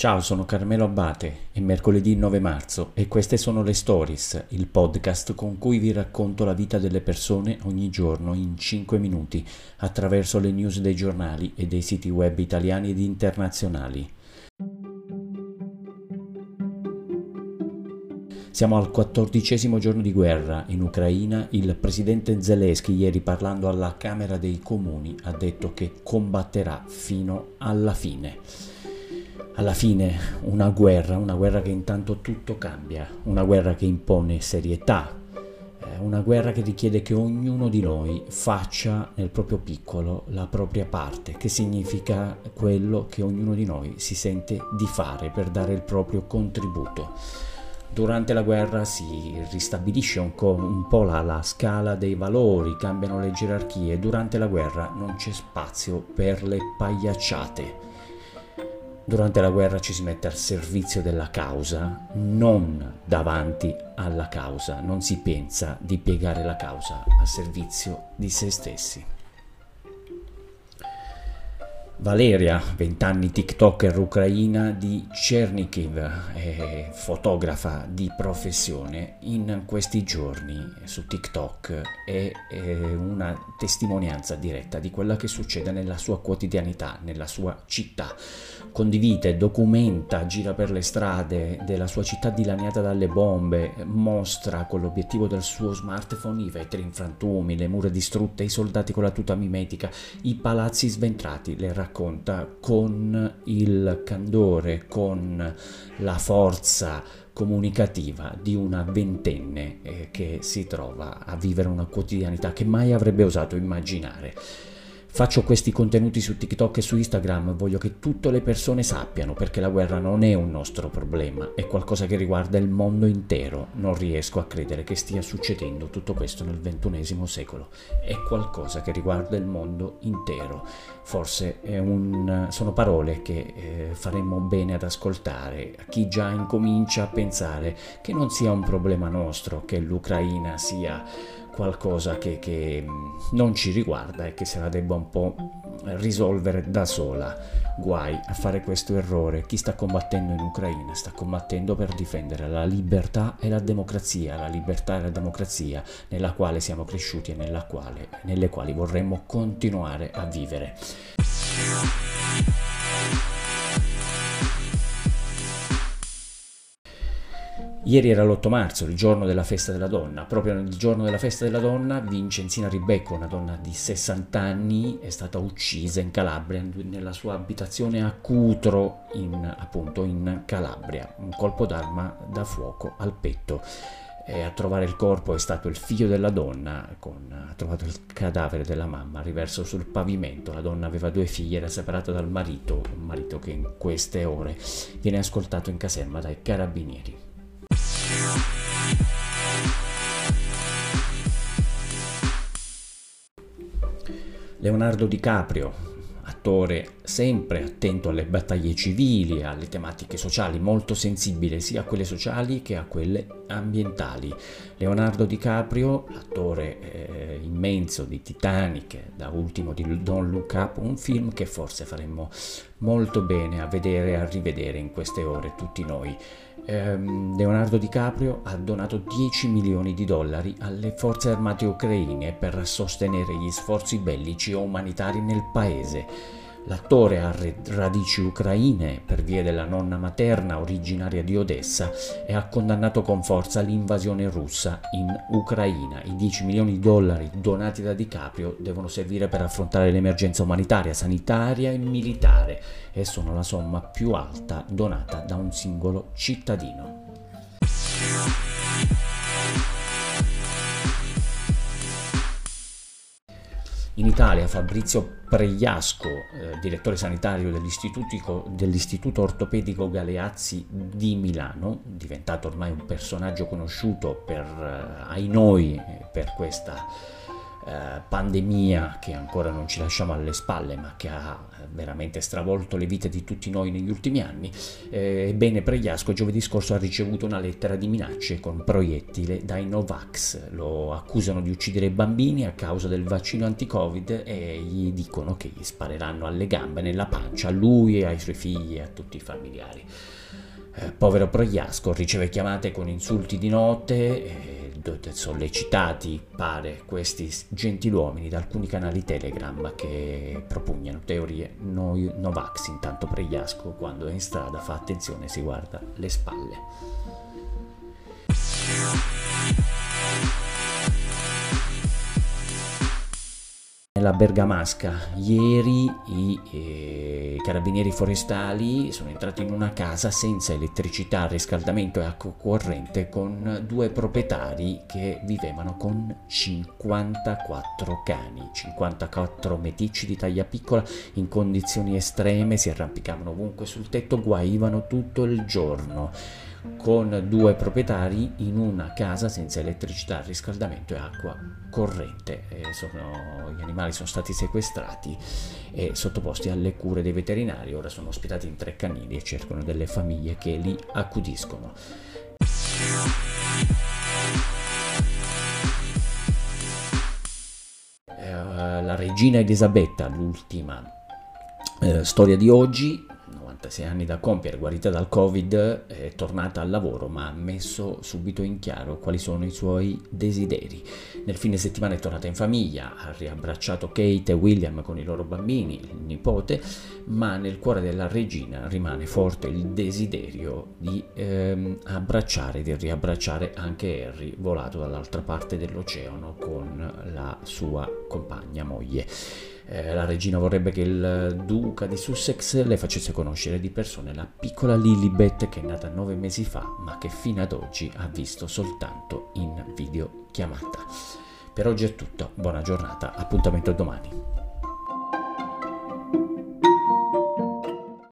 Ciao, sono Carmelo Abate, è mercoledì 9 marzo e queste sono le Stories, il podcast con cui vi racconto la vita delle persone ogni giorno in 5 minuti attraverso le news dei giornali e dei siti web italiani ed internazionali. Siamo al quattordicesimo giorno di guerra in Ucraina. Il presidente Zelensky ieri parlando alla Camera dei Comuni ha detto che combatterà fino alla fine alla fine una guerra, una guerra che intanto tutto cambia, una guerra che impone serietà, eh, una guerra che richiede che ognuno di noi faccia nel proprio piccolo la propria parte, che significa quello che ognuno di noi si sente di fare per dare il proprio contributo. Durante la guerra si ristabilisce un, co- un po' la, la scala dei valori, cambiano le gerarchie, durante la guerra non c'è spazio per le pagliacciate Durante la guerra ci si mette al servizio della causa, non davanti alla causa, non si pensa di piegare la causa a servizio di se stessi. Valeria, 20 anni TikToker ucraina di Chernikiv, fotografa di professione, in questi giorni su TikTok è, una testimonianza diretta di quella che succede nella sua quotidianità, nella sua città. Condivide, documenta, gira per le strade della sua città dilaniata dalle bombe, mostra con l'obiettivo del suo smartphone i vetri in frantumi, le mura distrutte, i soldati con la tuta mimetica, i palazzi sventrati, le raccolte racconta con il candore, con la forza comunicativa di una ventenne eh, che si trova a vivere una quotidianità che mai avrebbe osato immaginare. Faccio questi contenuti su TikTok e su Instagram, voglio che tutte le persone sappiano perché la guerra non è un nostro problema, è qualcosa che riguarda il mondo intero. Non riesco a credere che stia succedendo tutto questo nel XXI secolo. È qualcosa che riguarda il mondo intero. Forse un, sono parole che eh, faremmo bene ad ascoltare a chi già incomincia a pensare che non sia un problema nostro, che l'Ucraina sia qualcosa che, che non ci riguarda e che se la debba un po' risolvere da sola. Guai a fare questo errore. Chi sta combattendo in Ucraina sta combattendo per difendere la libertà e la democrazia, la libertà e la democrazia nella quale siamo cresciuti e quale, nelle quali vorremmo continuare a vivere. Ieri era l'8 marzo, il giorno della festa della donna. Proprio nel giorno della festa della donna, Vincenzina Ribecco, una donna di 60 anni, è stata uccisa in Calabria, nella sua abitazione a Cutro, in, appunto in Calabria. Un colpo d'arma da fuoco al petto. E a trovare il corpo è stato il figlio della donna, con, ha trovato il cadavere della mamma riverso sul pavimento. La donna aveva due figlie, era separata dal marito, un marito che in queste ore viene ascoltato in caserma dai carabinieri. Leonardo DiCaprio, attore sempre attento alle battaglie civili, alle tematiche sociali, molto sensibile sia a quelle sociali che a quelle ambientali. Leonardo DiCaprio, attore eh, immenso di Titanic, da ultimo di Don't Look Up, un film che forse faremmo molto bene a vedere e a rivedere in queste ore tutti noi ehm, Leonardo DiCaprio ha donato 10 milioni di dollari alle forze armate ucraine per sostenere gli sforzi bellici e umanitari nel paese. L'attore ha radici ucraine per via della nonna materna originaria di Odessa e ha condannato con forza l'invasione russa in Ucraina. I 10 milioni di dollari donati da DiCaprio devono servire per affrontare l'emergenza umanitaria, sanitaria e militare e sono la somma più alta donata da un singolo cittadino. In Italia Fabrizio Pregliasco, eh, direttore sanitario dell'Istituto Ortopedico Galeazzi di Milano, diventato ormai un personaggio conosciuto per, eh, ai noi per questa eh, pandemia che ancora non ci lasciamo alle spalle ma che ha veramente stravolto le vite di tutti noi negli ultimi anni, eh, ebbene Pregliasco giovedì scorso ha ricevuto una lettera di minacce con proiettile dai Novax, lo accusano di uccidere bambini a causa del vaccino anti-covid e gli dicono che gli spareranno alle gambe, nella pancia, a lui e ai suoi figli e a tutti i familiari. Eh, povero Proiasco riceve chiamate con insulti di notte, eh, sollecitati, pare, questi gentiluomini da alcuni canali Telegram che propugnano teorie no, Novax. Intanto Pregliasco, quando è in strada, fa attenzione, si guarda le spalle. Nella Bergamasca. Ieri i eh, carabinieri forestali sono entrati in una casa senza elettricità, riscaldamento e acqua corrente con due proprietari che vivevano con 54 cani, 54 meticci di taglia piccola in condizioni estreme, si arrampicavano ovunque sul tetto, guaivano tutto il giorno con due proprietari in una casa senza elettricità, riscaldamento e acqua corrente. Sono, gli animali sono stati sequestrati e sottoposti alle cure dei veterinari, ora sono ospitati in tre canili e cercano delle famiglie che li accudiscono. Eh, la regina Elisabetta, l'ultima eh, storia di oggi, 96 anni da compiere, guarita dal Covid, è tornata al lavoro ma ha messo subito in chiaro quali sono i suoi desideri. Nel fine settimana è tornata in famiglia, ha riabbracciato Kate e William con i loro bambini, il nipote, ma nel cuore della regina rimane forte il desiderio di ehm, abbracciare, di riabbracciare anche Harry, volato dall'altra parte dell'oceano con la sua compagna moglie. Eh, la regina vorrebbe che il duca di Sussex le facesse conoscere di persona la piccola Lilibet che è nata nove mesi fa ma che fino ad oggi ha visto soltanto in videochiamata. Per oggi è tutto, buona giornata, appuntamento domani.